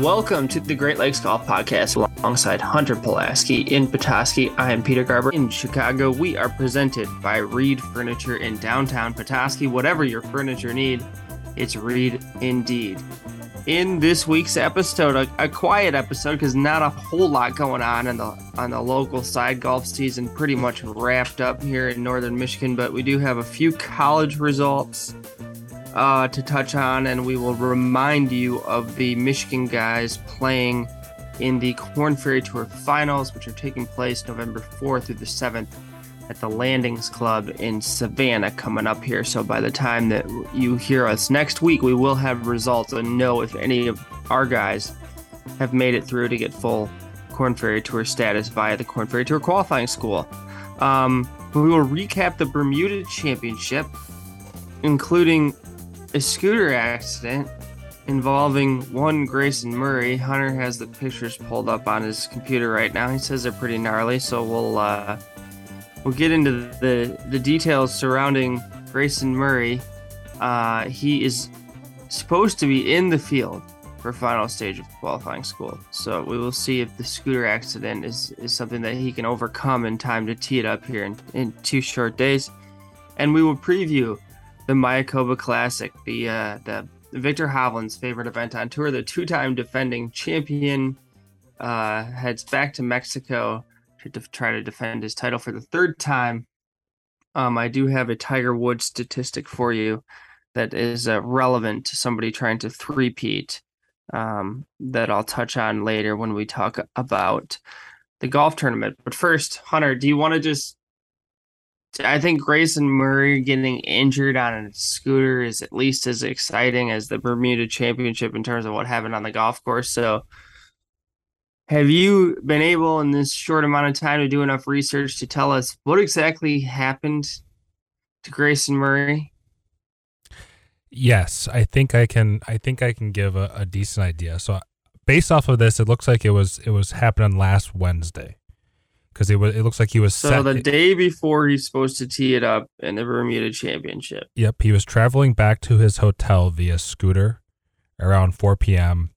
Welcome to the Great Lakes Golf Podcast alongside Hunter Pulaski in Petoskey. I am Peter Garber in Chicago. We are presented by Reed Furniture in downtown Petoskey. Whatever your furniture need, it's Reed indeed. In this week's episode, a, a quiet episode because not a whole lot going on in the on the local side. Golf season pretty much wrapped up here in northern Michigan, but we do have a few college results uh, to touch on, and we will remind you of the Michigan guys playing in the Corn Ferry Tour Finals, which are taking place November 4th through the 7th at the Landings Club in Savannah coming up here. So by the time that you hear us next week, we will have results and know if any of our guys have made it through to get full Corn Ferry Tour status via the Corn Ferry Tour qualifying school. Um, we will recap the Bermuda Championship, including a scooter accident involving one Grayson Murray. Hunter has the pictures pulled up on his computer right now. He says they're pretty gnarly, so we'll uh, we'll get into the the details surrounding Grayson Murray. Uh, he is supposed to be in the field for final stage of qualifying school. So we will see if the scooter accident is, is something that he can overcome in time to tee it up here in, in two short days. And we will preview the Mayakoba Classic, the uh, the Viktor Hovland's favorite event on tour. The two-time defending champion uh, heads back to Mexico to def- try to defend his title for the third time. Um, I do have a Tiger Woods statistic for you that is uh, relevant to somebody trying to three-peat um, that I'll touch on later when we talk about the golf tournament. But first, Hunter, do you want to just I think Grayson Murray getting injured on a scooter is at least as exciting as the Bermuda Championship in terms of what happened on the golf course. So, have you been able in this short amount of time to do enough research to tell us what exactly happened to Grayson Murray? Yes, I think I can. I think I can give a, a decent idea. So, based off of this, it looks like it was it was happening last Wednesday because it was it looks like he was so set, the day before he's supposed to tee it up in the Bermuda Championship. Yep, he was traveling back to his hotel via scooter around 4 p.m.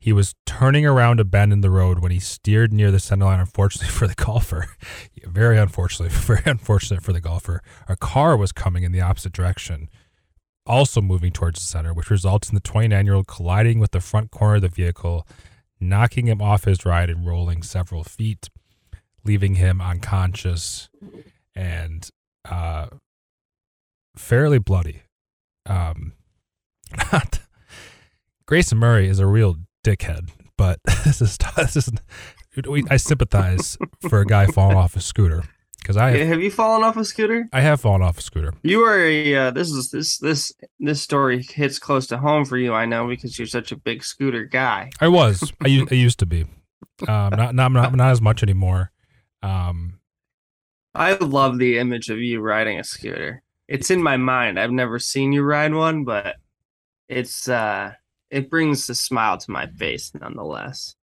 He was turning around a bend in the road when he steered near the center line. Unfortunately for the golfer, very unfortunately, very unfortunate for the golfer, a car was coming in the opposite direction, also moving towards the center, which results in the 29 year old colliding with the front corner of the vehicle, knocking him off his ride and rolling several feet leaving him unconscious and uh, fairly bloody. Um, not Grayson Murray is a real dickhead, but this is this is I sympathize for a guy falling off a scooter because I have, have, you fallen off a scooter? I have fallen off a scooter. You are a uh, this is this this this story hits close to home for you. I know because you're such a big scooter guy. I was I, I used to be, um, not not not, not as much anymore. Um, I love the image of you riding a scooter. It's in my mind. I've never seen you ride one, but it's uh it brings a smile to my face nonetheless.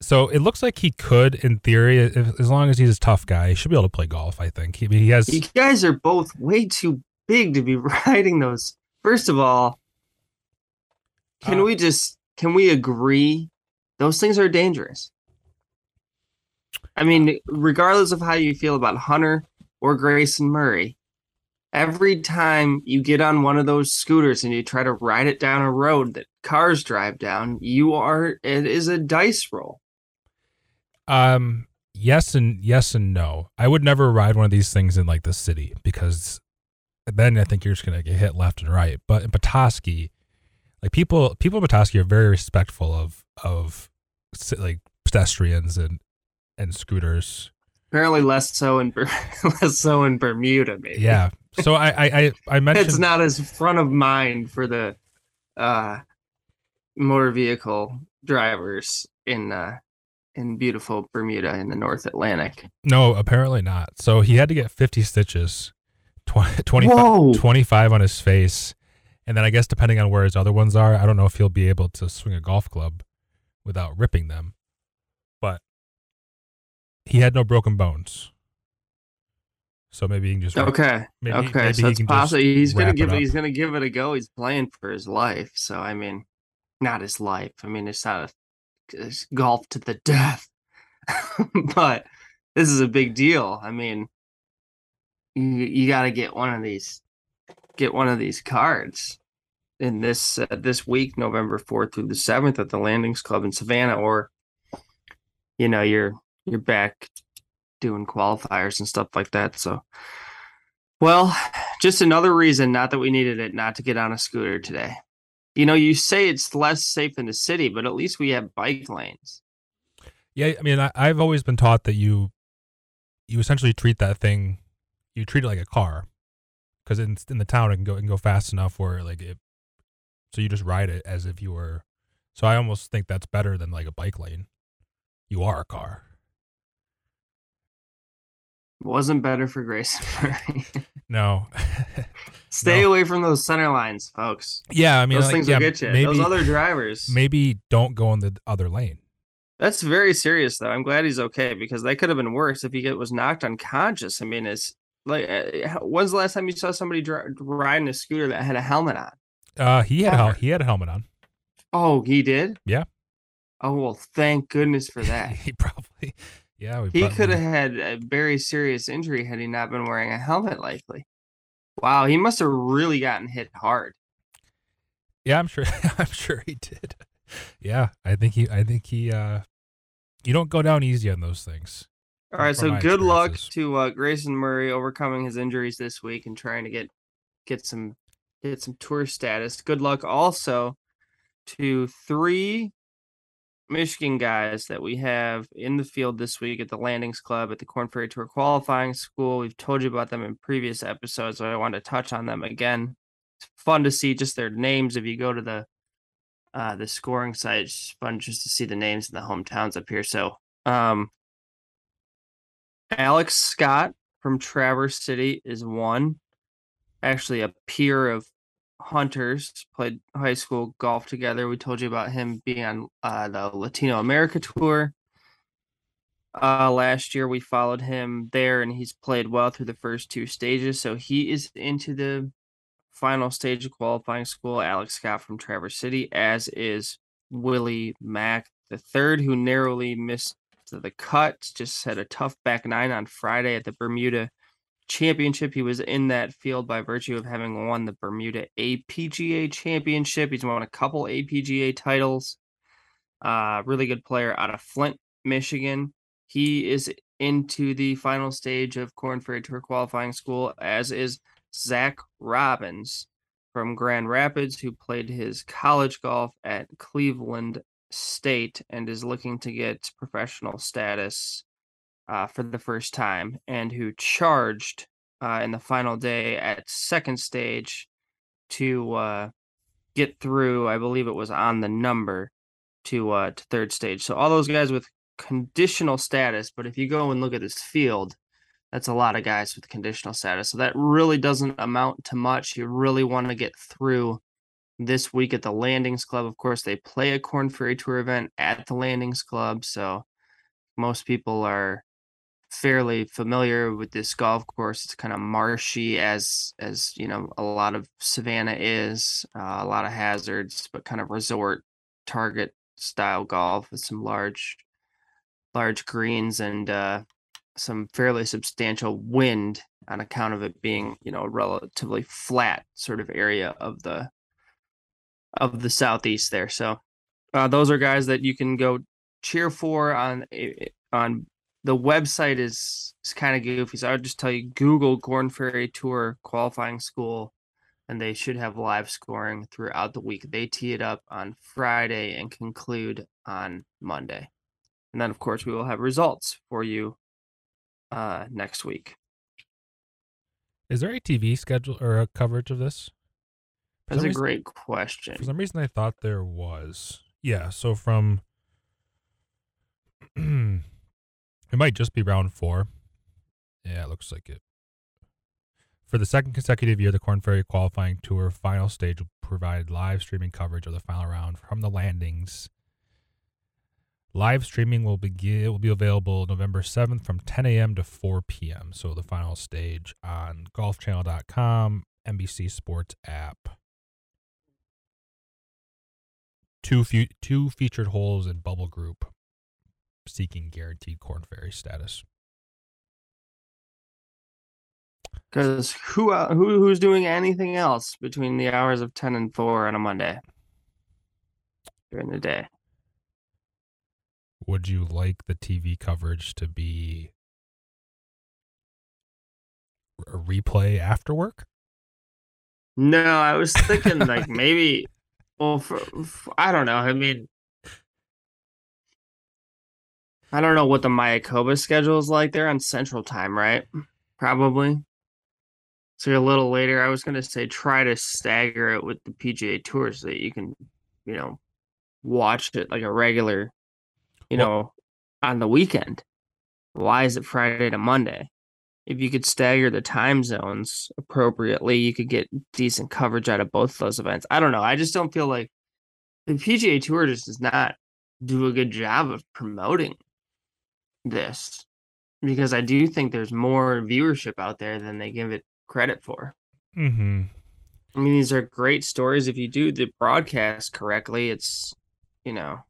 So it looks like he could, in theory, if, as long as he's a tough guy, he should be able to play golf. I think he, he has. You guys are both way too big to be riding those. First of all, can uh, we just can we agree those things are dangerous? I mean, regardless of how you feel about Hunter or Grayson Murray, every time you get on one of those scooters and you try to ride it down a road that cars drive down, you are it is a dice roll. Um yes and yes and no. I would never ride one of these things in like the city because then I think you're just gonna get hit left and right. But in Petoskey, like people people in Petoskey are very respectful of of like pedestrians and and scooters. Apparently, less so in less so in Bermuda. Maybe. Yeah. So I I I mentioned it's not as front of mind for the uh, motor vehicle drivers in uh, in beautiful Bermuda in the North Atlantic. No, apparently not. So he had to get 50 stitches, 20, 25, 25 on his face. And then I guess depending on where his other ones are, I don't know if he'll be able to swing a golf club without ripping them he had no broken bones. So maybe he can just okay. Maybe, okay, maybe so it's possible he's gonna give it, he's gonna give it a go. He's playing for his life, so I mean, not his life. I mean, it's not a it's golf to the death, but this is a big deal. I mean, you you got to get one of these, get one of these cards in this uh, this week, November fourth through the seventh at the Landings Club in Savannah, or you know, you're you're back doing qualifiers and stuff like that. So, well, just another reason, not that we needed it, not to get on a scooter today. You know, you say it's less safe in the city, but at least we have bike lanes. Yeah, I mean, I, I've always been taught that you you essentially treat that thing, you treat it like a car, because in in the town it can go it can go fast enough where like it, so you just ride it as if you were. So I almost think that's better than like a bike lane. You are a car. Wasn't better for Grayson Murray. No. Stay No. away from those center lines, folks. yeah, I mean, those like, things yeah, will get you. Maybe, those other drivers. maybe don't go in the other lane. That's very serious, though. I'm glad he's okay because that could have been worse if he was knocked unconscious. I mean, it's like, uh, when's the last time you saw somebody dri- riding a scooter that had a helmet on? Uh, he had a he had a helmet on. Oh, he did. Yeah. Oh well, thank goodness for that. he probably, yeah, we he could have had a very serious injury had he not been wearing a helmet. Likely. Wow, he must have really gotten hit hard. Yeah, I'm sure. I'm sure he did. Yeah, I think he. I think he. uh You don't go down easy on those things. All right, so good luck to uh, Grayson Murray overcoming his injuries this week and trying to get get some get some tour status. Good luck also to three Michigan guys that we have in the field this week at the Landings Club at the Corn Ferry Tour qualifying school. We've told you about them in previous episodes, so I want to touch on them again. It's fun to see just their names if you go to the uh the scoring site. It's fun just to see the names and the hometowns up here. So um Alex Scott from Traverse City is one. Actually, a peer of Hunter's played high school golf together. We told you about him being on uh, the Latino America tour. Uh, last year we followed him there, and he's played well through the first two stages. So he is into the final stage of qualifying school. Alex Scott from Traverse City, as is Willie Mack the third, who narrowly missed the cut. Just had a tough back nine on Friday at the Bermuda Championship. He was in that field by virtue of having won the Bermuda APGA Championship. He's won a couple APGA titles. Uh, really good player out of Flint, Michigan. He is into the final stage of Corn Ferry Tour qualifying school, as is Zach Robbins from Grand Rapids, who played his college golf at Cleveland State and is looking to get professional status uh, for the first time, and who charged uh, in the final day at second stage to uh, get through. I believe it was on the number to uh, to third stage. So all those guys with conditional status, but if you go and look at this field, that's a lot of guys with conditional status. So that really doesn't amount to much. You really want to get through this week at the Landings Club. Of course, they play a Corn Ferry Tour event at the Landings Club, so most people are fairly familiar with this golf course. It's kind of marshy, as as you know, a lot of Savannah is. Uh, a lot of hazards, but kind of resort target style golf with some large, large greens and uh, some fairly substantial wind on account of it being, you know, a relatively flat sort of area of the of the southeast there. So uh, those are guys that you can go cheer for on eh, on the website is is kind of goofy. So I would just tell you Google Corn Ferry Tour qualifying school and they should have live scoring throughout the week. They tee it up on Friday and conclude on Monday. And then of course we will have results for you uh next week. Is there a TV schedule or a coverage of this? For That's a reason- great question. For some reason, I thought there was. Yeah, so from it might just be round four. Yeah, it looks like it. For the second consecutive year, the Corn Ferry qualifying tour final stage will provide live streaming coverage of the final round from the landings. Live streaming will begin will be available November 7th from 10 a.m. to 4 p.m. So the final stage on golfchannel.com, NBC Sports app. two fe- two featured holes in bubble group seeking guaranteed Corn Ferry status. Because who uh, who who's doing anything else between the hours of ten and four on a Monday during the day? Would you like the TV coverage to be a replay after work? No, I was thinking like maybe. Well, for, for, I don't know. I mean, I don't know what the Mayakoba schedule is like. They're on Central Time, right? Probably. So you're a little later. I was gonna say try to stagger it with the PGA Tour so that you can, you know, watch it like a regular, you Well- know, on the weekend. Why is it Friday to Monday? If you could stagger the time zones appropriately, you could get decent coverage out of both those events. I don't know. I just don't feel like the PGA Tour just does not do a good job of promoting this because I do think there's more viewership out there than they give it credit for. Mm-hmm. I mean, these are great stories. If you do the broadcast correctly, it's, you know,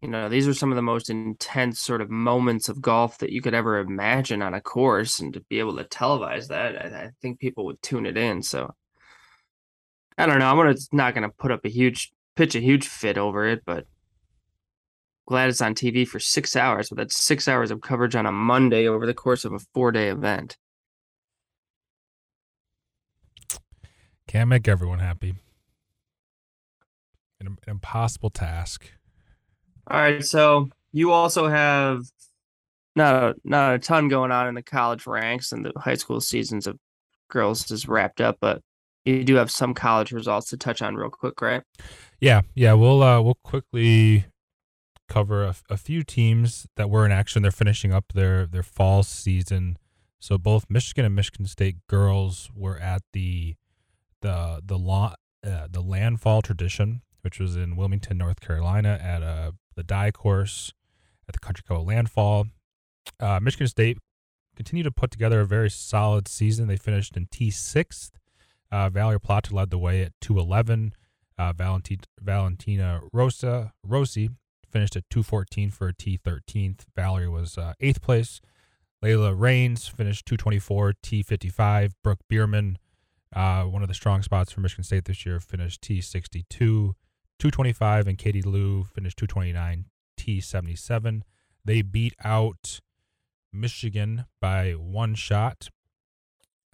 you know, these are some of the most intense sort of moments of golf that you could ever imagine on a course, and to be able to televise that, I, I think people would tune it in. So, I don't know. I'm gonna not gonna put up a huge pitch a huge fit over it, but glad it's on TV for six hours. But that's six hours of coverage on a Monday over the course of a four day event. Can't make everyone happy. An, an impossible task. All right, so you also have not a not a ton going on in the college ranks, and the high school seasons of girls is wrapped up, but you do have some college results to touch on real quick, right? Yeah, yeah. We'll uh, we'll quickly cover a, a few teams that were in action. They're finishing up their their fall season. So both Michigan and Michigan State girls were at the the the law uh, the landfall tradition, which was in Wilmington, North Carolina, at uh, the Dye course at the Country Club Landfall. Uh, Michigan State continued to put together a very solid season. They finished in T sixth. Uh, Valerie Plotter led the way at two eleven. Uh, Valenti- Valentina Rosa Rossi finished at 214 for a T13th. Valerie was uh, eighth place. Layla Rains finished 224 T55. Brooke Bierman, uh, one of the strong spots for Michigan State this year, finished T62 225, and Katie Liu finished 229 T77. They beat out Michigan by one shot.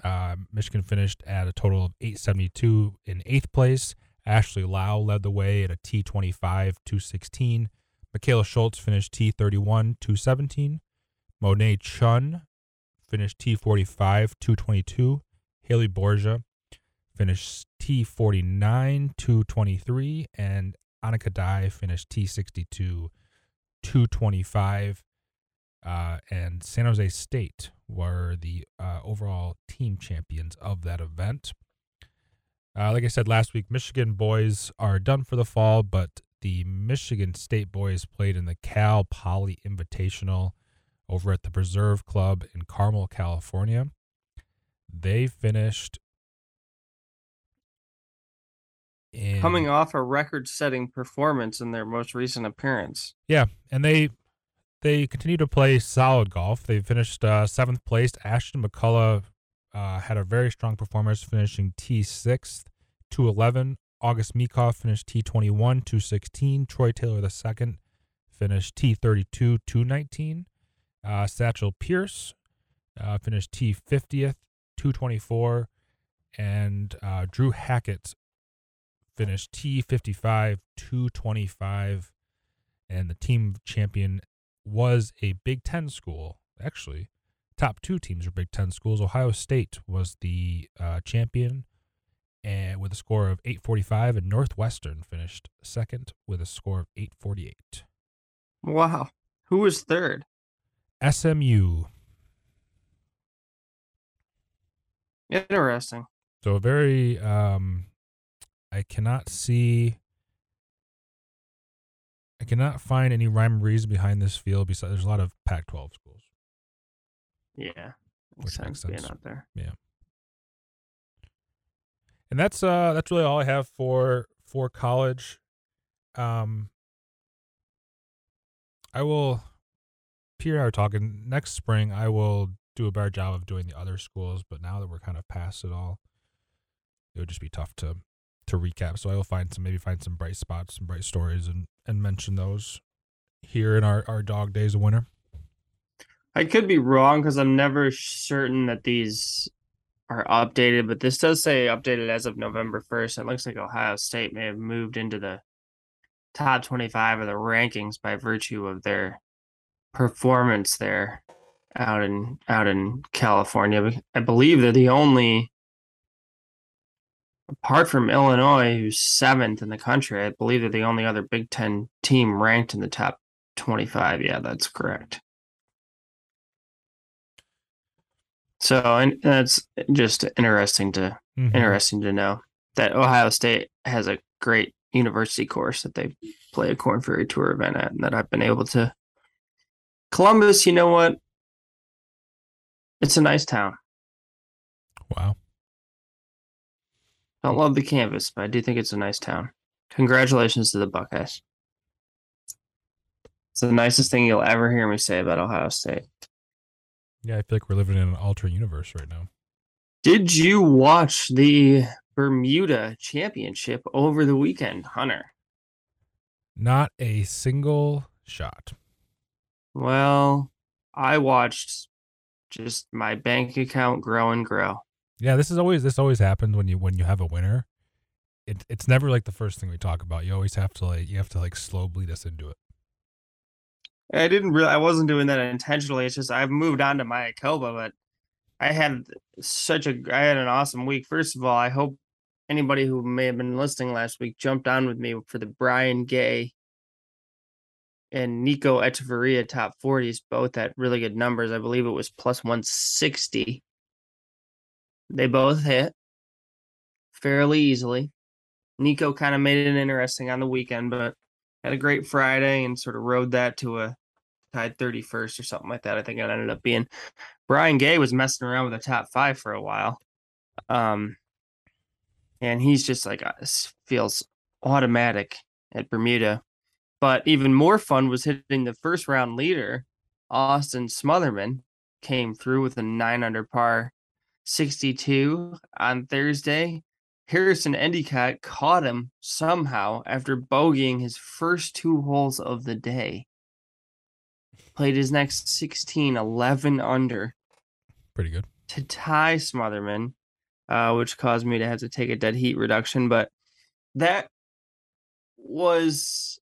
Uh, Michigan finished at a total of 872 in eighth place. Ashley Lau led the way at a T25 216. Michaela Schultz finished T31 217. Monet Chun finished T45 222. Haley Borgia finished T49 223. And Annika Dai finished T62 225. Uh, and San Jose State were the uh, overall team champions of that event. Uh, like I said last week, Michigan boys are done for the fall, but the Michigan State boys played in the Cal Poly Invitational over at the Preserve Club in Carmel, California. They finished in, Coming off a record-setting performance in their most recent appearance. Yeah, and they they continue to play solid golf. They finished uh, seventh place. Ashton McCulloch uh, had a very strong performance, finishing T sixth, two eleven. August Meekhof finished T twenty one, two sixteen. Troy Taylor the second finished T thirty two, two nineteen. Uh, Satchel Pierce uh, finished T fiftieth, two twenty four, and uh, Drew Hackett finished T fifty five, two twenty five, and the team champion was a Big Ten school. Actually, top two teams are Big Ten schools. Ohio State was the uh, champion, and with a score of 845, and Northwestern finished second with a score of 848. Wow. Who was third? SMU. Interesting. So a very um, I cannot see. I cannot find any rhyme or reason behind this field. Besides, there's a lot of Pac-12 schools. Yeah. Which makes sense being out there. And that's uh that's really all I have for for college. Um, I will. Peter and I were talking next spring. I will do a better job of doing the other schools, but now that we're kind of past it all, it would just be tough to to recap. So I will find some maybe find some bright spots, some bright stories, and and mention those here in our our dog days of winter. I could be wrong because I'm never certain that these are updated, but this does say updated as of November 1st. It looks like Ohio State may have moved into the top 25 of the rankings by virtue of their performance there out in out in California. I believe they're the only apart from Illinois who's 7th in the country. I believe they're the only other Big 10 team ranked in the top 25. Yeah, that's correct. So, and that's just interesting to mm-hmm. interesting to know that Ohio State has a great university course that they play a Corn Ferry Tour event at, and that I've been able to. Columbus, you know what? It's a nice town. Wow. I don't love the canvas, but I do think it's a nice town. Congratulations to the Buckeyes. It's the nicest thing you'll ever hear me say about Ohio State. Yeah, I feel like we're living in an alternate universe right now. Did you watch the Bermuda Championship over the weekend, Hunter? Not a single shot. Well, I watched just my bank account grow and grow. Yeah, this is always this always happens when you when you have a winner. It it's never like the first thing we talk about. You always have to like you have to like slow bleed us into it. I didn't really. I wasn't doing that intentionally. It's just I've moved on to Mayakoba, but I had such a. I had an awesome week. First of all, I hope anybody who may have been listening last week jumped on with me for the Brian Gay and Nico Echavarria top 40s, both at really good numbers. I believe it was plus 160. They both hit fairly easily. Nico kind of made it interesting on the weekend, but had a great Friday and sort of rode that to a tied 31st or something like that. I think it ended up being. Brian Gay was messing around with the top five for a while. Um, and he's just like uh, feels automatic at Bermuda. But even more fun was hitting the first round leader, Austin Smotherman, came through with a nine under par 62 on Thursday. Harrison Endycott caught him somehow after bogeying his first two holes of the day. Played his next 16, 11 under. Pretty good. To tie Smotherman, uh, which caused me to have to take a dead heat reduction. But that was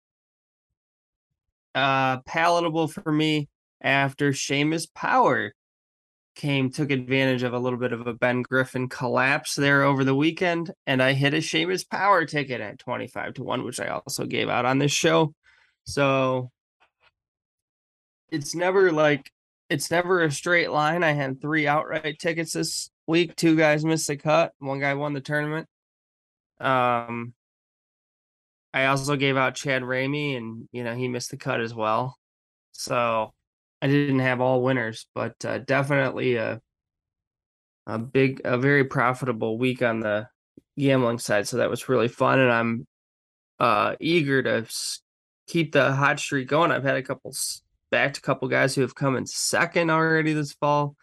uh, palatable for me after Seamus Power came took advantage of a little bit of a Ben Griffin collapse there over the weekend, and I hit a Seamus Power ticket at 25 to 1, which I also gave out on this show. So it's never like it's never a straight line. I had three outright tickets this week. Two guys missed the cut. One guy won the tournament. Um I also gave out Chad Ramey and you know he missed the cut as well. So I didn't have all winners, but uh, definitely a a big, a very profitable week on the gambling side. So that was really fun, and I'm uh, eager to keep the hot streak going. I've had a couple back to couple guys who have come in second already this fall.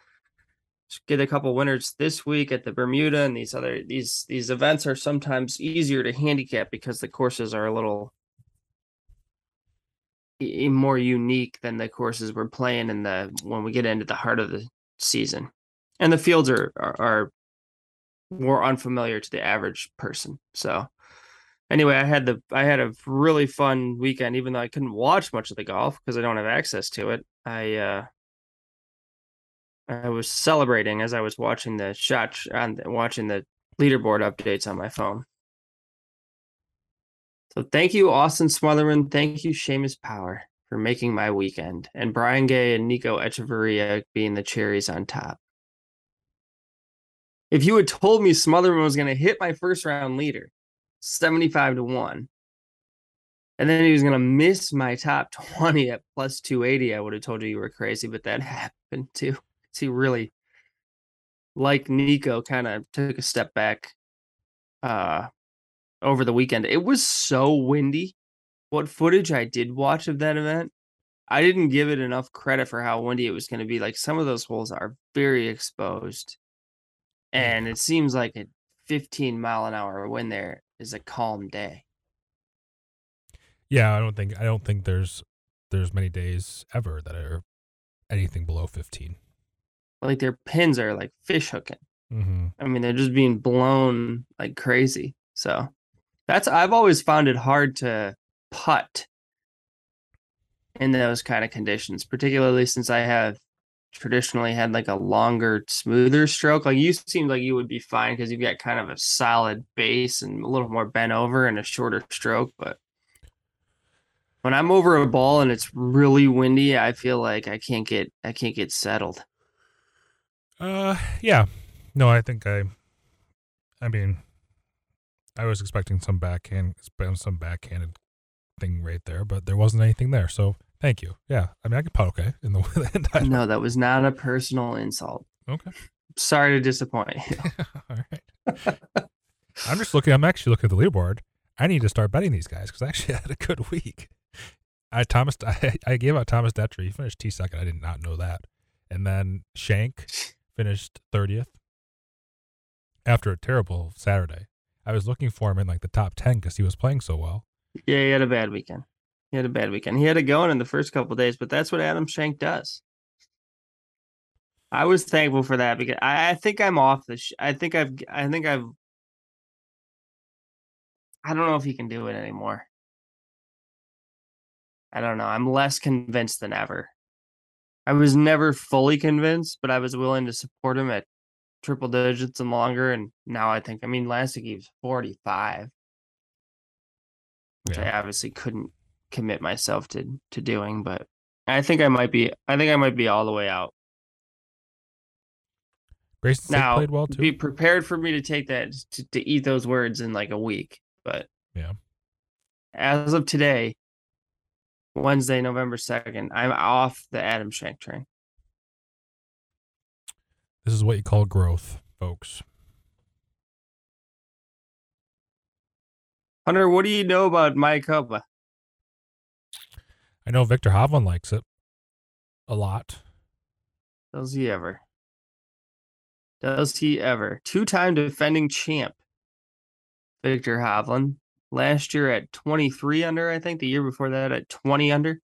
Get a couple winners this week at the Bermuda and these other these these events are sometimes easier to handicap because the courses are a little more unique than the courses we're playing in the when we get into the heart of the season, and the fields are are, are more unfamiliar to the average person. So anyway, I had the I had a really fun weekend, even though I couldn't watch much of the golf because I don't have access to it. I uh I was celebrating as I was watching the shot and watching the leaderboard updates on my phone. So thank you, Austin Smotherman. Thank you, Seamus Power, for making my weekend, and Brian Gay and Nico Echavarria being the cherries on top. If you had told me Smotherman was going to hit my first round leader, 75 to 1, and then he was going to miss my top 20 at plus 280, I would have told you you were crazy, but that happened too. he really, like Nico, kind of took a step back uh, over the weekend. It was so windy. What footage I did watch of that event, I didn't give it enough credit for how windy it was going to be. Like some of those holes are very exposed. And it seems like a 15 mile an hour wind there is a calm day. Yeah, I don't think I don't think there's there's many days ever that are anything below 15. Like their pins are like fish hooking. Mm-hmm. I mean, they're just being blown like crazy. So that's I've always found it hard to putt in those kind of conditions, particularly since I have traditionally had like a longer, smoother stroke. Like you seem like you would be fine because you've got kind of a solid base and a little more bent over and a shorter stroke. But when I'm over a ball and it's really windy, I feel like I can't get I can't get settled. Uh, yeah. No, I think I. I mean, I was expecting some backhand, some backhanded thing right there, but there wasn't anything there. So thank you. Yeah, I mean, I could putt okay eh, in the, entire. No, that was not a personal insult. Okay. Sorry to disappoint. All right. I'm just looking. I'm actually looking at the leaderboard. I need to start betting these guys because I actually had a good week. I Thomas. I, I gave out Thomas Detry. He finished T second. I did not know that. And then Schenk finished thirtieth after a terrible Saturday. I was looking for him in like the top ten because he was playing so well. Yeah, he had a bad weekend. He had a bad weekend. He had it going in the first couple days, but that's what Adam Schenk does. I was thankful for that because I, I think I'm off the. Sh- I think I've. I think I've. I don't know if he can do it anymore. I don't know. I'm less convinced than ever. I was never fully convinced, but I was willing to support him at triple digits and longer. And now I think, I mean, last week he was 45, which I obviously couldn't commit myself to to doing. But I think I might be. I think I might be all the way out. Grayson Now, played well too. be prepared for me to take that to, to eat those words in like a week. But Yeah. as of today, Wednesday, November second, I'm off the Adam Schenk train. This is what you call growth, folks. Hunter, what do you know about Mayakoba? I know Viktor Hovland likes it a lot. Does he ever? Does he ever? Two-time defending champ, Viktor Hovland. Last year at 23 under, I think. The year before that at 20 under.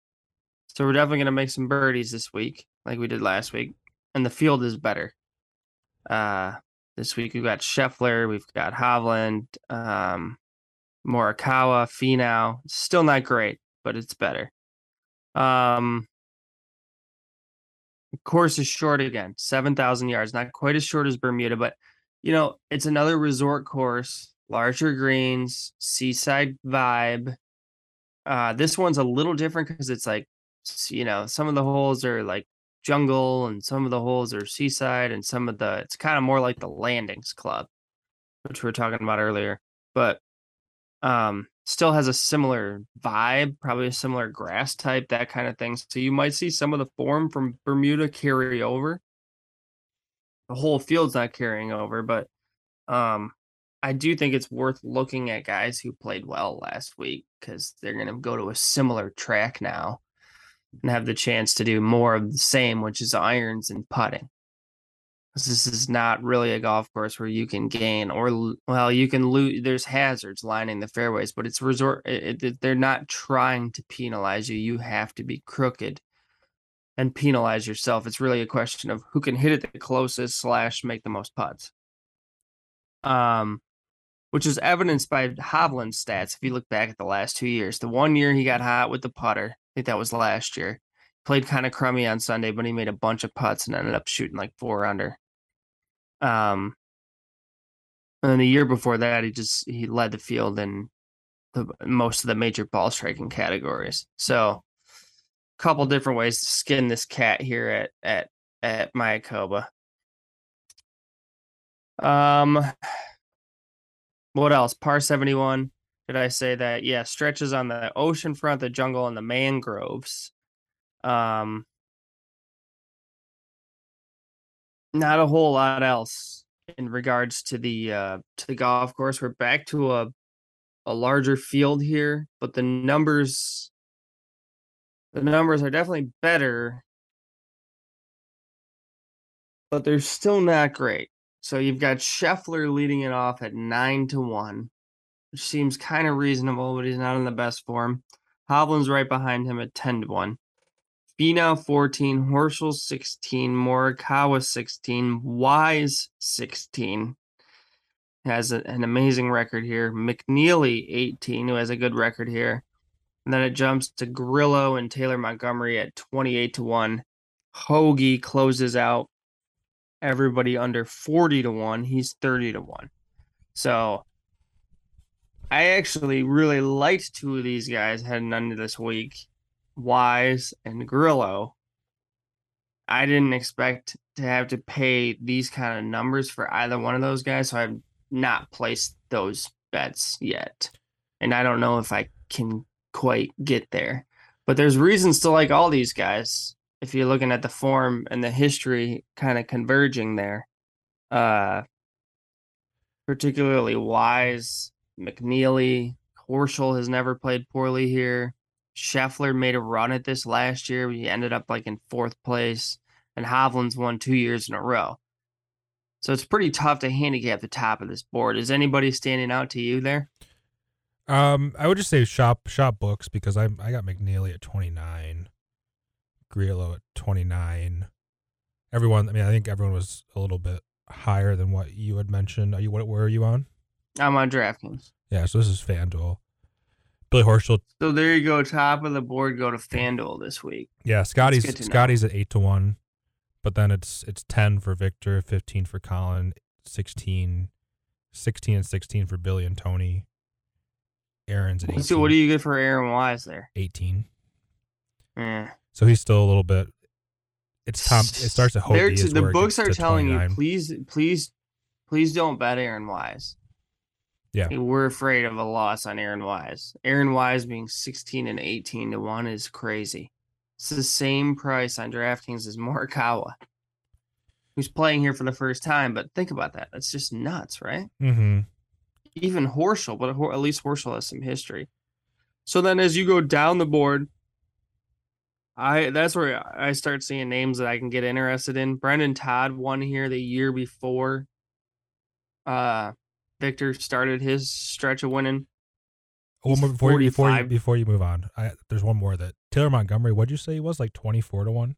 So we're definitely going to make some birdies this week, like we did last week. And the field is better. Uh, this week we've got Scheffler, we've got Hovland, um, Morikawa, Finau. Still not great, but it's better. Um, course is short again, 7,000 yards, not quite as short as Bermuda, but you know, it's another resort course, larger greens, seaside vibe. Uh, this one's a little different because it's like, you know, some of the holes are like jungle and some of the holes are seaside and some of the, it's kind of more like the landings club, which we were talking about earlier, but um, still has a similar vibe, probably a similar grass type, that kind of thing. So you might see some of the form from Bermuda carry over. The whole field's not carrying over, but um, I do think it's worth looking at guys who played well last week because they're going to go to a similar track now and have the chance to do more of the same, which is irons and putting. This is not really a golf course where you can gain or well, you can lose. There's hazards lining the fairways, but it's resort. It, it, they're not trying to penalize you. You have to be crooked and penalize yourself. It's really a question of who can hit it the closest slash make the most putts. Um, which is evidenced by Hovland's stats. If you look back at the last two years, the one year he got hot with the putter, think that was last year. Played kind of crummy on Sunday, but he made a bunch of putts and ended up shooting like four under. Um, and then the year before that, he just he led the field in the most of the major ball striking categories. So, a couple different ways to skin this cat here at at at Mayakoba. Um, what else? Par seventy one. Did I say that? Yeah, stretches on the ocean front, the jungle, and the mangroves. Um, not a whole lot else in regards to the uh to the golf course. We're back to a a larger field here, but the numbers the numbers are definitely better, but they're still not great. So you've got Scheffler leading it off at nine to one, which seems kind of reasonable, but he's not in the best form. Hovland's right behind him at ten to one. Finau 14, Horschel 16, Morikawa 16, Wise 16. Has a, an amazing record here. McNealy 18, who has a good record here. And then it jumps to Grillo and Taylor Montgomery at 28 to 1. Hoge closes out everybody under 40 to 1. He's 30 to 1. So I actually really liked two of these guys heading into this week. Wise and Grillo. I didn't expect to have to pay these kind of numbers for either one of those guys, so I've not placed those bets yet. And I don't know if I can quite get there. But there's reasons to like all these guys if you're looking at the form and the history kind of converging there. Uh particularly Wise, McNealy, Horschel has never played poorly here. Scheffler made a run at this last year. He ended up like in fourth place, and Hovland's won two years in a row. So it's pretty tough to handicap the top of this board. Is anybody standing out to you there? Um, I would just say shop shop books because I I got McNealy at twenty nine, Grillo at twenty nine. Everyone, I mean, I think everyone was a little bit higher than what you had mentioned. Are you what? Where are you on? I'm on DraftKings. Yeah, so this is FanDuel. Billy Horschel. So there you go, top of the board. Go to FanDuel this week. Yeah, Scotty's Scotty's at eight to one, but then it's it's ten for Viktor, fifteen for Colin, 16, 16 and sixteen for Billy and Tony. Aaron's at 18. So what do you get for Aaron Wise there? 18. Yeah. So he's still a little bit. It's Tom. It starts to hope. T- the books are telling 29. you, please, please, please don't bet Aaron Wise. Yeah. We're afraid of a loss on Aaron Wise. Aaron Wise being 16 and 18 to 1 is crazy. It's the same price on DraftKings as Morikawa, who's playing here for the first time. But think about that. That's just nuts, right? Mm-hmm. Even Horschel, but at least Horschel has some history. So then as you go down the board, I that's where I start seeing names that I can get interested in. Brendon Todd won here the year before. Uh Viktor started his stretch of winning. More before you, before you before you move on, I, there's one more that Taylor Montgomery. What'd you say he was like twenty four to one?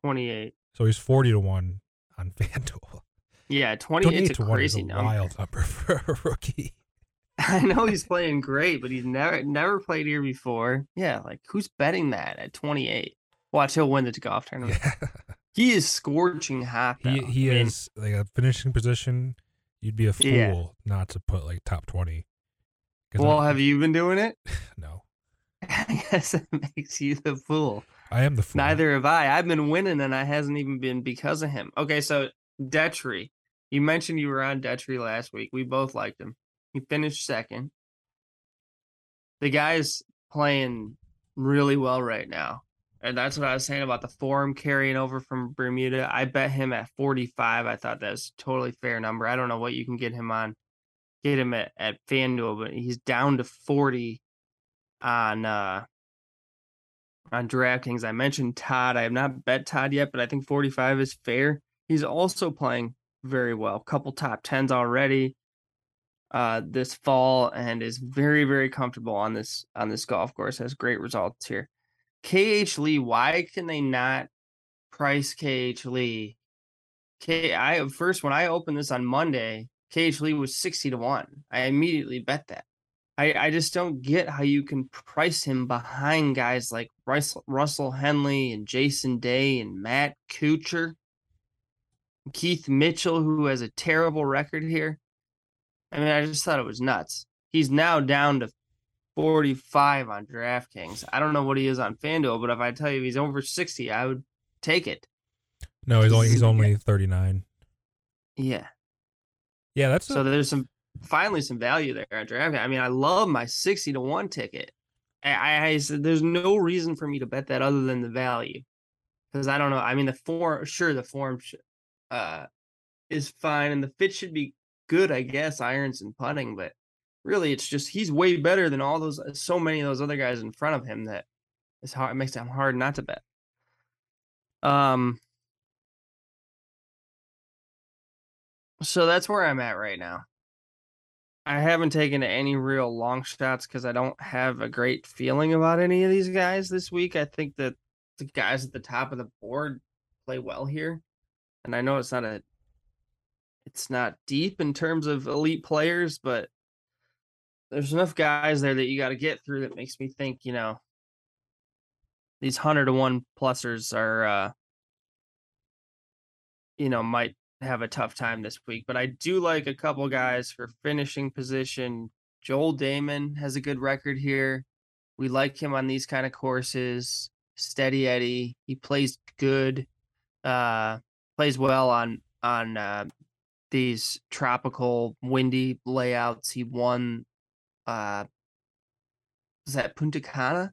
Twenty eight. So he's forty to one on FanDuel. Yeah, twenty eight to one is a number. wild number for a rookie. I know he's playing great, but he's never never played here before. Yeah, like who's betting that at twenty eight? Watch, he'll win the golf tournament. Yeah. he is scorching hot. He he I mean, is like a finishing position You'd be a fool yeah. not to put like top 20. Well, I'm, have you been doing it? no. I guess it makes you the fool. I am the fool. Neither have I. I've been winning and I hasn't even been because of him. Okay, so Detry. You mentioned you were on Detry last week. We both liked him. He finished second. The guy's playing really well right now. And that's what I was saying about the form carrying over from Bermuda. I bet him at 45. I thought that was totally fair number. I don't know what you can get him on, get him at, at FanDuel, but he's down to 40 on uh on DraftKings. I mentioned Todd. I have not bet Todd yet, but I think 45 is fair. He's also playing very well. Couple top tens already uh this fall and is very, very comfortable on this on this golf course. Has great results here. KH Lee, why can they not price KH Lee? K I first when I opened this on Monday, KH Lee was 60 to 1. I immediately bet that. I, I just don't get how you can price him behind guys like Russell, Russell Henley and Jason Day and Matt Kuchar, Keith Mitchell, who has a terrible record here. I mean, I just thought it was nuts. He's now down to 45 on DraftKings. I don't know what he is on FanDuel, but if I tell you he's over 60, I would take it. No, he's only he's only 39. Yeah. Yeah, that's so a... there's some finally some value there on DraftKings. I mean, I love my 60 to 1 ticket. I, I said there's no reason for me to bet that other than the value. Because I don't know. I mean, the form, sure, the form uh, is fine and the fit should be good, I guess, irons and putting, but really it's just he's way better than all those so many of those other guys in front of him that it's hard it makes it hard not to bet. Um so that's where I'm at right now. I haven't taken any real long shots because I don't have a great feeling about any of these guys this week. I think that the guys at the top of the board play well here. And I know it's not a it's not deep in terms of elite players, but there's enough guys there that you got to get through that makes me think, you know, these 100 to 1 plusers are uh you know, might have a tough time this week, but I do like a couple guys for finishing position. Joel Dahmen has a good record here. We like him on these kind of courses. Steady Eddie. He plays good. Uh plays well on on uh these tropical windy layouts. He won uh was that Punta Cana?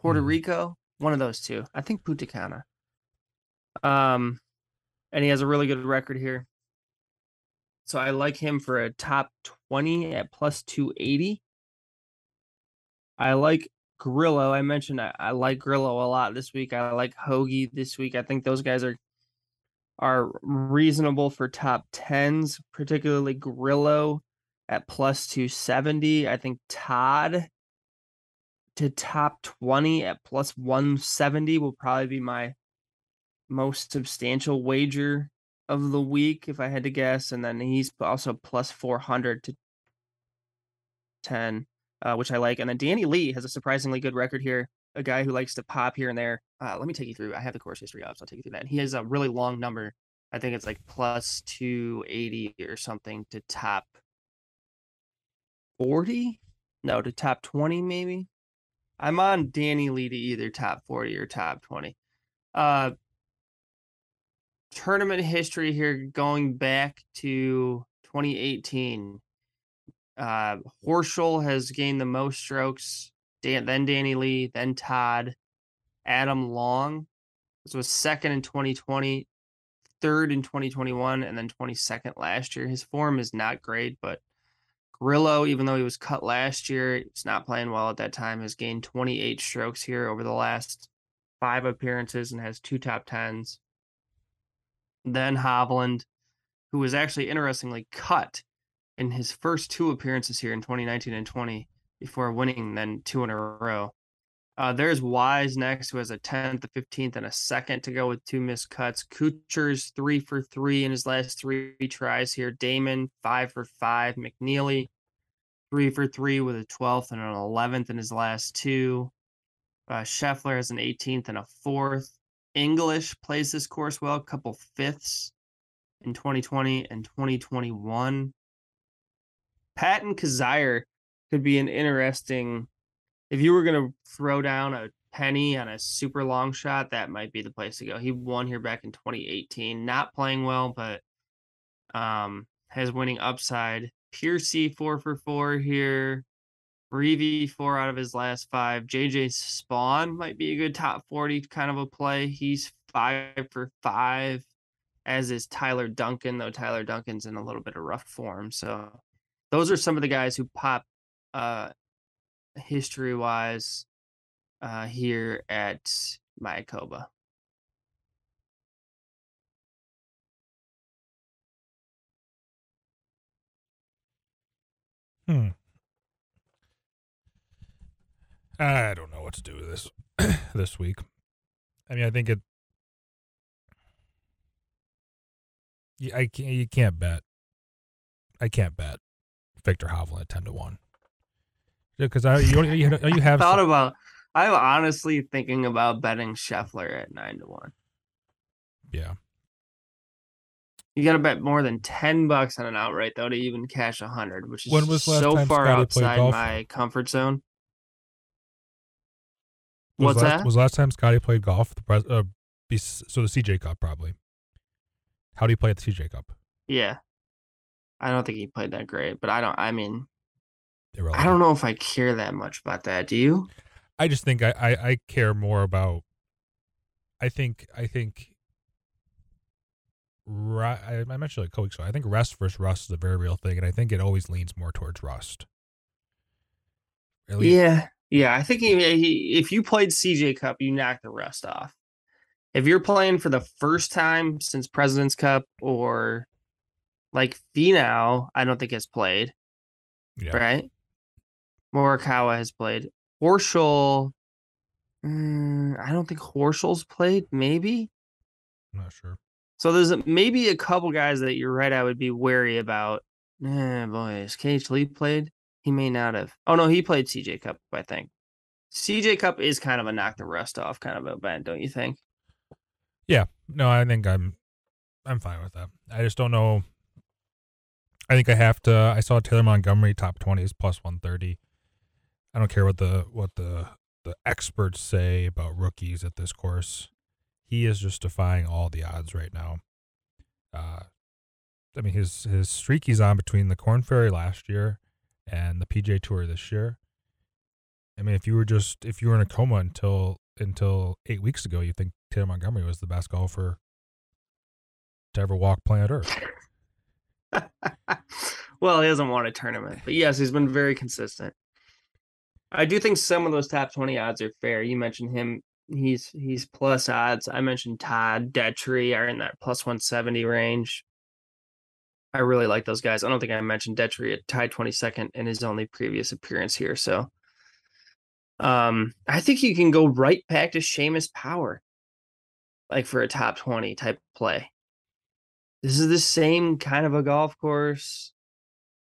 Puerto Hmm. Rico? One of those two. I think Punta Cana. Um and he has a really good record here. So I like him for a top 20 at plus 280. I like Grillo. I mentioned I, I like Grillo a lot this week. I like Hoagie this week. I think those guys are are reasonable for top 10s, particularly Grillo at plus 270. I think Todd to top 20 at plus 170 will probably be my most substantial wager of the week if I had to guess. And then he's also plus 400 to 10, uh, which I like. And then Danny Lee has a surprisingly good record here. A guy who likes to pop here and there. Uh, let me take you through. I have the course history up, so I'll take you through that. And he has a really long number. I think it's like plus 280 or something to top 40. No, to top 20, maybe. I'm on Danny Lee to either top 40 or top 20. Uh, tournament history here going back to 2018. Uh, Horschel has gained the most strokes, Dan, then Danny Lee, then Todd, Adam Long. This was second in 2020, third in 2021, and then 22nd last year. His form is not great, but Grillo, even though he was cut last year, he's not playing well at that time, has gained 28 strokes here over the last five appearances and has two top tens. Then Hovland, who was actually interestingly cut in his first two appearances here in 2019 and 20 before winning then two in a row. Uh, there's Wise next, who has a 10th, a 15th, and a second to go with two missed cuts. Kuchar's three for three in his last three tries here. Dahmen, five for five. McNealy, three for three with a 12th and an 11th in his last two. Uh, Scheffler has an 18th and a fourth. English plays this course well, a couple fifths in 2020 and 2021. Patton Kizzire could be an interesting. If you were going to throw down a penny on a super long shot, that might be the place to go. He won here back in 2018, not playing well, but um, has winning upside. Piercy four for four here. Reeve four out of his last five. JJ Spaun might be a good top 40 kind of a play. He's five for five, as is Tyler Duncan, though Tyler Duncan's in a little bit of rough form. So those are some of the guys who pop uh history wise uh here at Mayakoba. Hmm. I don't know what to do with this this week. I mean, I think it. I can't. You can't bet. I can't bet Viktor Hovland ten to one. Because I you you, you, have thought some- about I'm honestly thinking about betting Scheffler at nine to one. yeah. You got to bet more than ten bucks on an outright though to even cash a hundred, which is When was so far Scotty outside my comfort zone. Was What's last, that? Was last time Scotty played golf? The pres, uh, so the CJ Cup probably. How do you play at the CJ Cup? Yeah, I don't think he played that great, but I don't. I mean, I don't know if I care that much about that. Do you? I just think I, I, I care more about. I think I think. Ru- I I mentioned like weeks ago. I think rust versus rust is a very real thing, and I think it always leans more towards rust. Least- Yeah, yeah. I think he, eh, he, if you played CJ Cup, you knock the rust off. If you're playing for the first time since President's Cup or like Finau, I don't think has played, yeah. right? Morikawa has played. Horschel, mm, I don't think Horschel's played. Maybe. I'm not sure. So there's maybe a couple guys that you're right. I would be wary about. Eh, boys, K.H. Lee played. He may not have. Oh no, he played CJ Cup. I think CJ Cup is kind of a knock the rust off kind of event, don't you think? Yeah. No, I think I'm I'm fine with that. I just don't know. I think I have to. I saw Taylor Montgomery top twenty is plus one thirty. I don't care what the what the the experts say about rookies at this course. He is just defying all the odds right now. Uh, I mean his his streak he's on between the Corn Ferry last year and the PGA Tour this year. I mean, if you were just if you were in a coma until until eight weeks ago, you'd think Taylor Montgomery was the best golfer to ever walk planet Earth. well, he hasn't won a tournament, but yes, he's been very consistent. I do think some of those top twenty odds are fair. You mentioned him; he's he's plus odds. I mentioned Todd Detry are in that plus one seventy range. I really like those guys. I don't think I mentioned Detry at tied twenty second in his only previous appearance here. So, um, I think you can go right back to Seamus Power, like for a top twenty type play. This is the same kind of a golf course,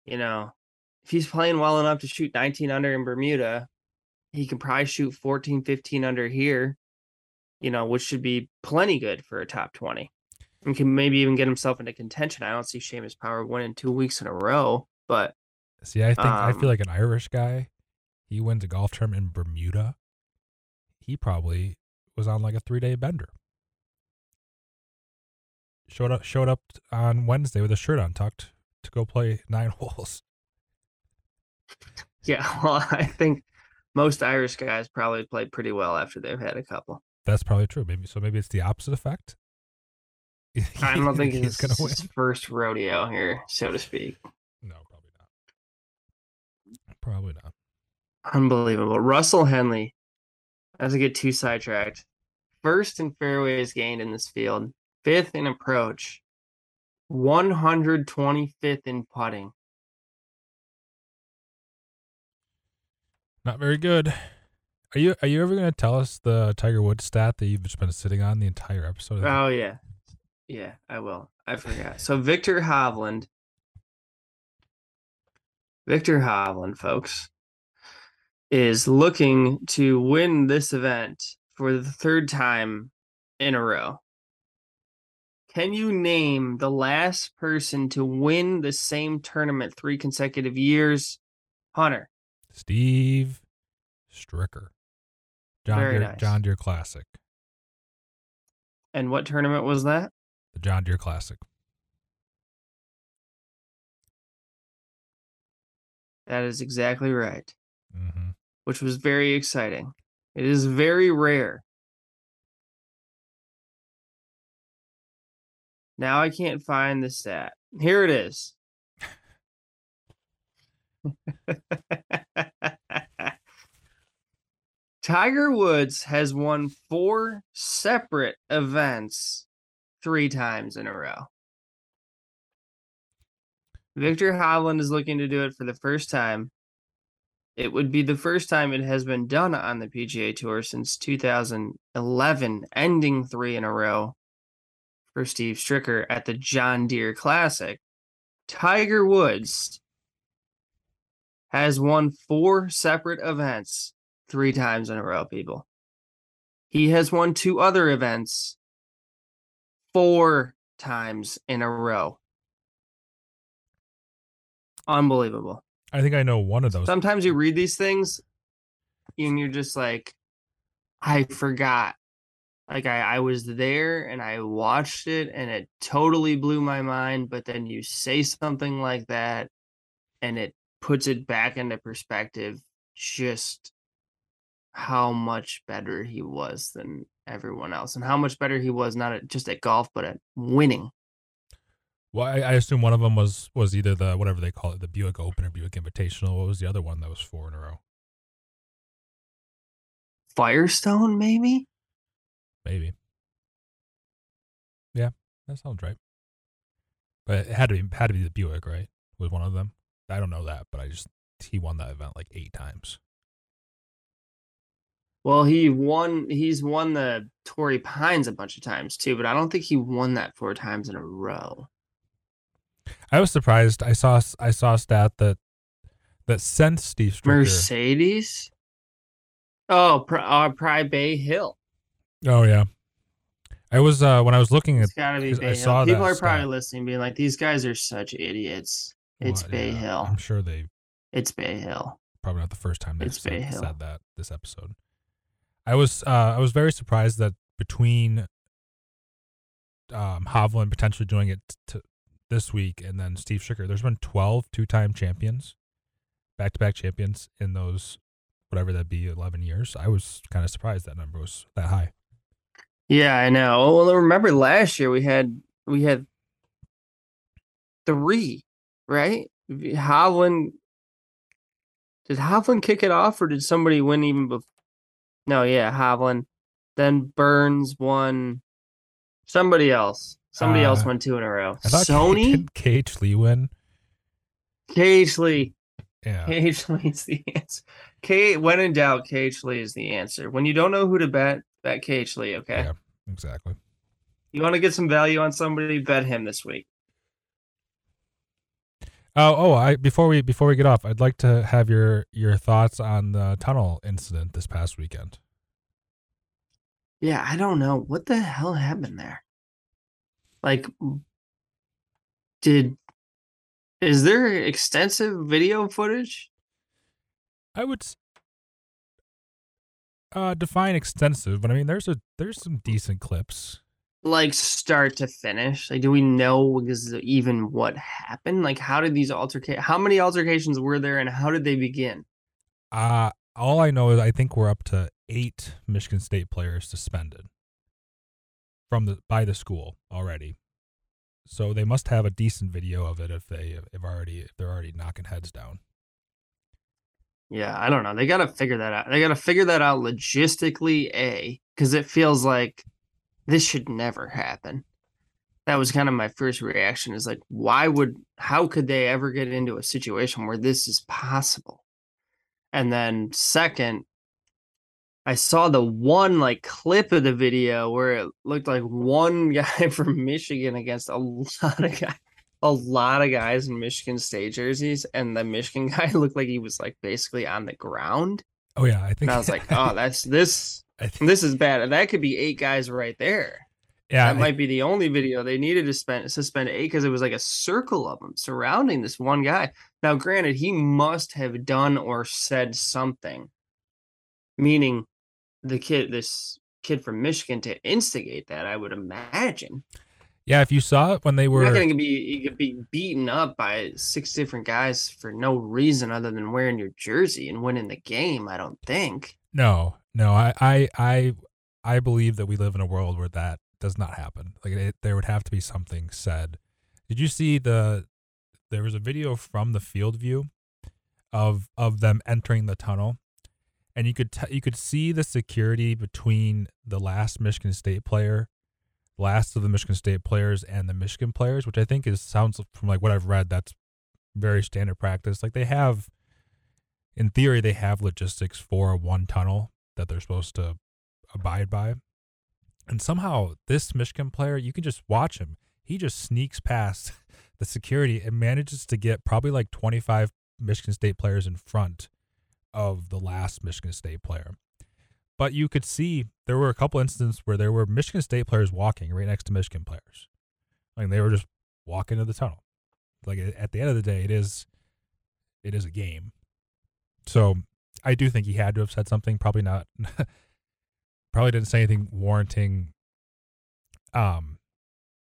you know. If he's playing well enough to shoot 19 under in Bermuda, he can probably shoot 14, 15 under here, you know, which should be plenty good for a top 20 and can maybe even get himself into contention. I don't see Seamus Power winning two weeks in a row, but See, I think I Um, feel like an Irish guy. He wins a golf tournament in Bermuda. He probably was on like a three day bender. Showed up showed up on Wednesday with a shirt untucked to go play nine holes. yeah, well, I think most Irish guys probably play pretty well after they've had a couple. That's probably true. Maybe so. Maybe it's the opposite effect. I don't think he's it's gonna win. his first rodeo here, so to speak. No, probably not. Probably not. Unbelievable. Russell Henley, not to get too sidetracked, first in fairways gained in this field, fifth in approach, 125th in putting. Not very good. Are you are you ever gonna tell us the Tiger Woods stat that you've just been sitting on the entire episode? Oh, yeah. Yeah, I will. I forgot. So, Viktor Hovland, Viktor Hovland, folks, is looking to win this event for the third time in a row. Can you name the last person to win the same tournament three consecutive years? Hunter. Steve Stricker. John Very Deere nice. John Deere Classic. And what tournament was that? The John Deere Classic. That is exactly right, hmm which was very exciting. It is very rare. Now I can't find the stat. Here it is. Tiger Woods has won four separate events three times in a row. Viktor Hovland is looking to do it for the first time. It would be the first time it has been done on the PGA Tour since 2011, ending three in a row for Steve Stricker at the John Deere Classic. Tiger Woods has won four separate events three times in a row, people. He has won two other events four times in a row. Unbelievable. I think I know one of those. Sometimes you read these things and you're just like, I forgot. Like I, I was there and I watched it and it totally blew my mind. But then you say something like that and it puts it back into perspective just how much better he was than everyone else and how much better he was not at, just at golf but at winning. Well, I, I assume one of them was was either the whatever they call it, the Buick Open or Buick Invitational. What was the other one that was four in a row? Firestone, maybe. Maybe. Yeah, that sounds right. But it had to be had to be the Buick, right? Was one of them. I don't know that, but I just he won that event like eight times. Well, he won. He's won the Torrey Pines a bunch of times too, but I don't think he won that four times in a row. I was surprised. I saw I saw a stat that that since Steve Stricker, Mercedes. Oh, Pri- uh, Pride Bay Hill. Oh yeah, I was uh when I was looking at It's gotta be I Bay saw Hill. People are probably stat. listening, being like, "These guys are such idiots." It's well, Bay yeah, Hill. I'm sure they It's Bay Hill. probably not the first time Bay said, Hill. said that this episode. I was uh I was very surprised that between um Hovland potentially doing it to this week and then Steve Stricker, there's been 12 two-time champions, back-to-back champions in those whatever that be 11 years. I was kind of surprised that number was that high. Yeah, I know. Well, remember last year we had we had three, right? Hovland did Hovland kick it off, or did somebody win even before? No, yeah, Hovland. Then Burns won. Somebody else. Somebody else Uh, won two in a row. I thought Sony, K.H. Lee win. K.H. Lee. Yeah. K.H. Lee is the answer. Cage, when in doubt, K.H. Lee is the answer. When you don't know who to bet, bet K.H. Lee. Okay. Yeah, exactly. You want to get some value on somebody, bet him this week. Oh, oh! I before we before we get off, I'd like to have your your thoughts on the tunnel incident this past weekend. Yeah, I don't know what the hell happened there. Like, did is there extensive video footage? I would uh define extensive, but I mean there's a there's some decent clips. Like start to finish? Like, do we know is even what happened? Like, how did these altercate? How many altercations were there, and how did they begin? Uh all I know is I think we're up to eight Michigan State players suspended from the by the school already. So they must have a decent video of it if they if already if they're already knocking heads down. Yeah, I don't know. They got to figure that out. They got to figure that out logistically, a because it feels like this should never happen. That was kind of my first reaction. Is like, why would, how could they ever get into a situation where this is possible? And then second, I saw the one like clip of the video where it looked like one guy from Michigan against a lot of guys a lot of guys in Michigan State jerseys, and the Michigan guy looked like he was like basically on the ground. Oh yeah, I think And I was like, oh, that's this. I think, This is bad. That could be eight guys right there. yeah, that might be the only video they needed to spend suspend eight because it was like a circle of them surrounding this one guy. Now, granted, he must have done or said something, meaning the kid, this kid from Michigan, to instigate that. I would imagine. yeah. If you saw it when they You're not were going to be you could be beaten up by six different guys for no reason other than wearing your jersey and winning the game. I don't think. No, no, I, I, I, I believe that we live in a world where that does not happen. Like it, there would have to be something said. Did you see the? There was a video from the field view of of them entering the tunnel, and you could t- you could see the security between the last Michigan State player, last of the Michigan State players, and the Michigan players, which I think is sounds from like what I've read. That's very standard practice. Like they have in theory, they have logistics for one tunnel that they're supposed to abide by. And somehow, this Michigan player, you can just watch him. He just sneaks past the security and manages to get probably like 25 Michigan State players in front of the last Michigan State player. But you could see there were a couple instances where there were Michigan State players walking right next to Michigan players. Like they were just walking to the tunnel. Like at the end of the day, it is it is a game. So I do think he had to have said something. Probably not. probably didn't say anything warranting um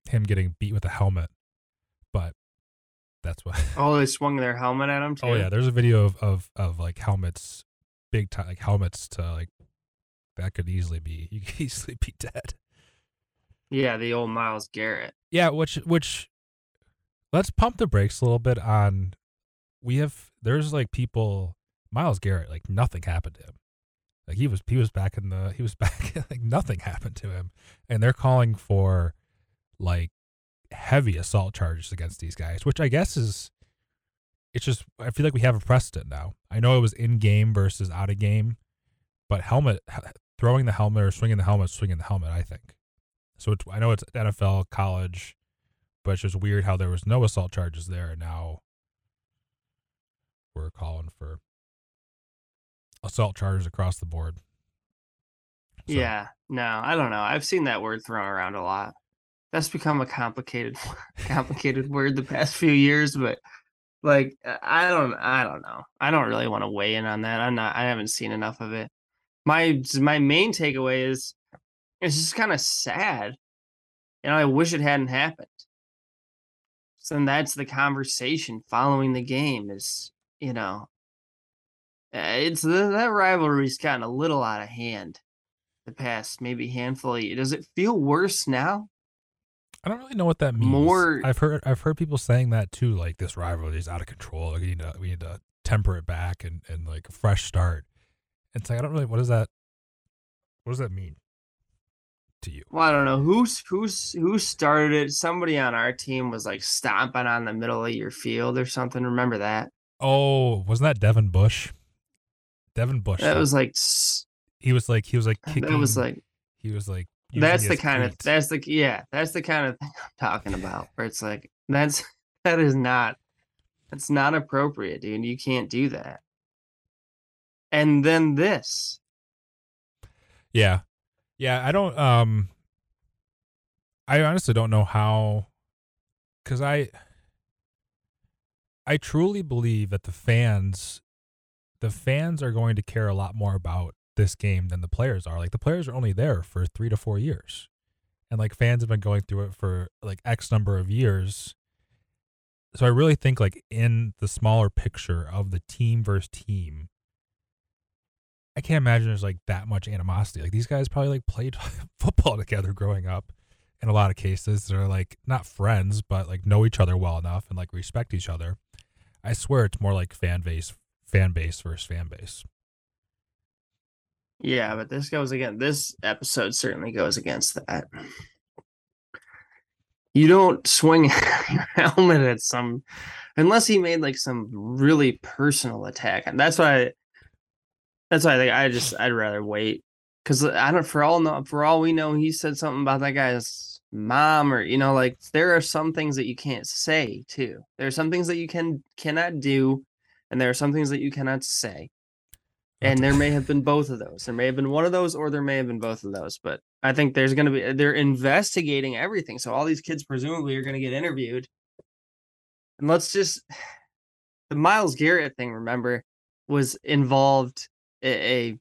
him getting beat with a helmet. But that's what. Oh, they swung their helmet at him too. oh yeah, there's a video of of of like helmets, big time like helmets to like that could easily be you could easily be dead. yeah. The old Myles Garrett. Yeah, which which let's pump the brakes a little bit on we have there's like people Myles Garrett, like nothing happened to him. Like he was he was back in the he was back like nothing happened to him. And they're calling for like heavy assault charges against these guys, which I guess is it's just I feel like we have a precedent now. I know it was in game versus out of game, but helmet throwing the helmet or swinging the helmet, swinging the helmet. I think so. I know it's NFL, college, but it's just weird how there was no assault charges there, and now we're calling for assault charges across the board. So. Yeah, no, I don't know. I've seen that word thrown around a lot. That's become a complicated, complicated word the past few years, but like uh, I don't, I don't know. I don't really want to weigh in on that. I'm not. I haven't seen enough of it. My my main takeaway is it's just kind of sad. You know, I wish it hadn't happened. So that's the conversation following the game is, you know, Uh, it's uh, that rivalry's gotten a little out of hand the past maybe handful of years. Does it feel worse now? I don't really know what that means. More, I've heard I've heard people saying that too. Like this rivalry is out of control. Like we need to we need to temper it back and and like a fresh start. It's like I don't really. What does that? What does that mean to you? Well, I don't know who's who's who started it. Somebody on our team was like stomping on the middle of your field or something. Remember that? Oh, wasn't that Devin Bush? Devin Bush. That was like. He was like he was like kicking. That was like he was like that's the kind feet. of that's the yeah that's the kind of thing I'm talking about where it's like that's that is not that's not appropriate, dude. You can't do that. And then this. Yeah. Yeah, I don't um I honestly don't know how cuz I I truly believe that the fans the fans are going to care a lot more about this game than the players are. Like the players are only there for three to four years. And like fans have been going through it for like X number of years. So I really think like in the smaller picture of the team versus team, I can't imagine there's like that much animosity. Like these guys probably like played football together growing up in a lot of cases. They're like not friends, but like know each other well enough and like respect each other. I swear it's more like fan base fan base versus fan base. Yeah, but this goes again. This episode certainly goes against that. You don't swing your helmet at some, unless he made like some really personal attack, and that's why. That's why I think I just I'd rather wait because I don't for all know for all we know he said something about that guy's mom or you know like there are some things that you can't say too. There are some things that you can cannot do, and there are some things that you cannot say and there may have been both of those. There may have been one of those, or there may have been both of those. But I think there's going to be they're investigating everything. So all these kids presumably are going to get interviewed. And let's just the Myles Garrett thing. Remember, was involved a. a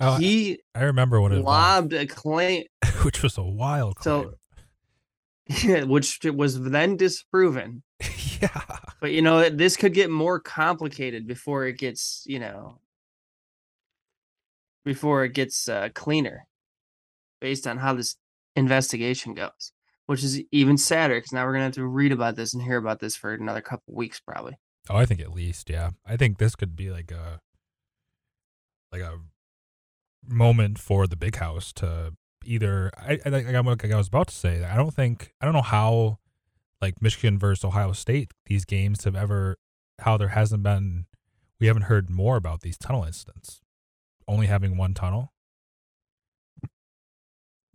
oh, he I remember what it lobbed a claim, which was a wild claim. So, which was then disproven. yeah. But you know, this could get more complicated before it gets, you know, before it gets uh, cleaner based on how this investigation goes, which is even sadder because now we're gonna have to read about this and hear about this for another couple weeks probably. Oh, I think at least, yeah. I think this could be like a like a moment for the big house to either. I, I like, like I was about to say. I don't think I don't know how like Michigan versus Ohio State these games have ever how there hasn't been we haven't heard more about these tunnel incidents only having one tunnel.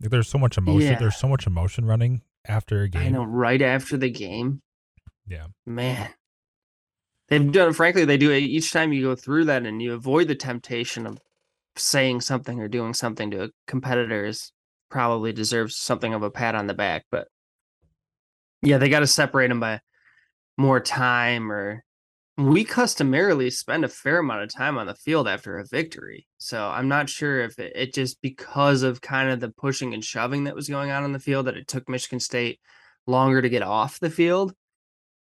Like there's so much emotion. Yeah. There's so much emotion running after a game. I know, right after the game. Yeah, man, they've done. Frankly, they do it each time you go through that, and you avoid the temptation of saying something or doing something to a competitor is probably deserves something of a pat on the back. But yeah, they got to separate them by more time or we customarily spend a fair amount of time on the field after a victory. So I'm not sure if it, it, just because of kind of the pushing and shoving that was going on in the field that it took Michigan State longer to get off the field.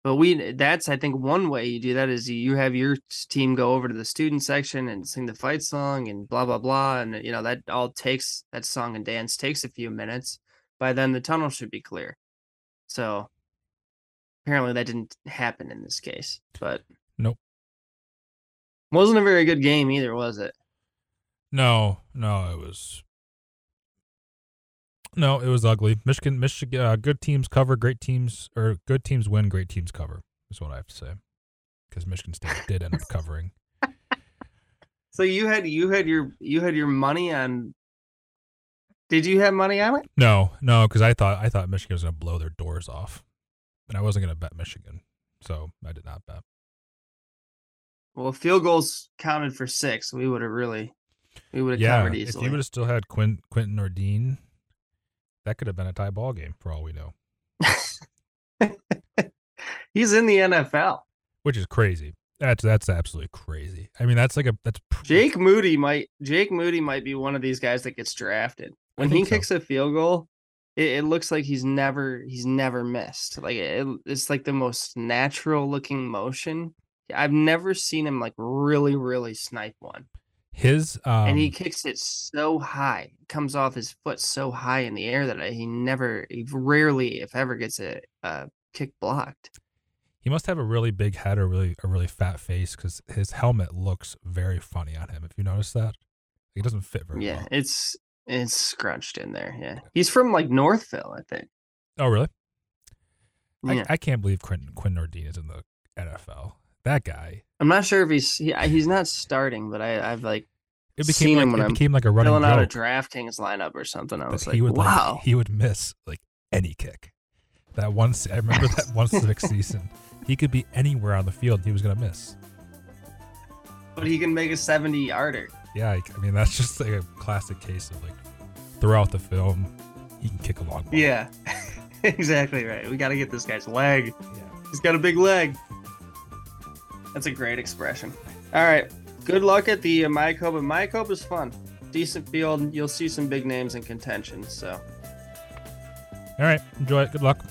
But we that's I think one way you do that is you have your team go over to the student section and sing the fight song and blah blah blah and you know that all takes that song and dance takes a few minutes. By then the tunnel should be clear. So apparently that didn't happen in this case, but nope. Wasn't a very good game either, was it? No, no, it was no, it was ugly. Michigan, Michigan, uh, good teams cover, great teams, or good teams win, great teams cover. Is what I have to say, because Michigan State did end up covering. So you had you had your you had your money on. Did you have money on it? No, no, because I thought I thought Michigan was going to blow their doors off, and I wasn't going to bet Michigan, so I did not bet. Well, field goals counted for six. We would have really, we would have Yeah, covered if you would have still had Quint, Quentin or Dean, that could have been a tie ball game for all we know, He's in the NFL. which is crazy. That's that's absolutely crazy. I mean, that's like a that's pr- Jake Moody might Jake Moody might be one of these guys that gets drafted. When he so. kicks a field goal, it, it looks like he's never he's never missed. Like it, it's like the most natural looking motion. I've never seen him like really really snipe one. His um, and he kicks it so high, comes off his foot so high in the air that he never, he rarely, if ever, gets a, a kick blocked. He must have a really big head or really a really fat face because his helmet looks very funny on him. If you notice that, it doesn't fit very Yeah, well. Yeah, it's it's scrunched in there. Yeah, he's from like Northville, I think. Oh, really? Yeah, I, I can't believe Quentin Quentin Nordin is in the NFL. That guy. I'm not sure if he's he, he's not starting, but I I've like It Seen became him like when it I'm became like a running filling out a. DraftKings lineup or something. I was he like, would wow. like he would miss like any kick. That once I remember that one civic season. He could be anywhere on the field. He was gonna miss. but he can make a 70 yarder. Yeah, I, I mean that's just like a classic case of like throughout the film, he can kick a long ball. Yeah, exactly right. We got to get this guy's leg. Yeah. He's got a big leg. That's a great expression. All right. Good luck at the uh, Mayakoba. Mayakoba is fun. Decent field. You'll see some big names in contention. So All right, enjoy it. Good luck.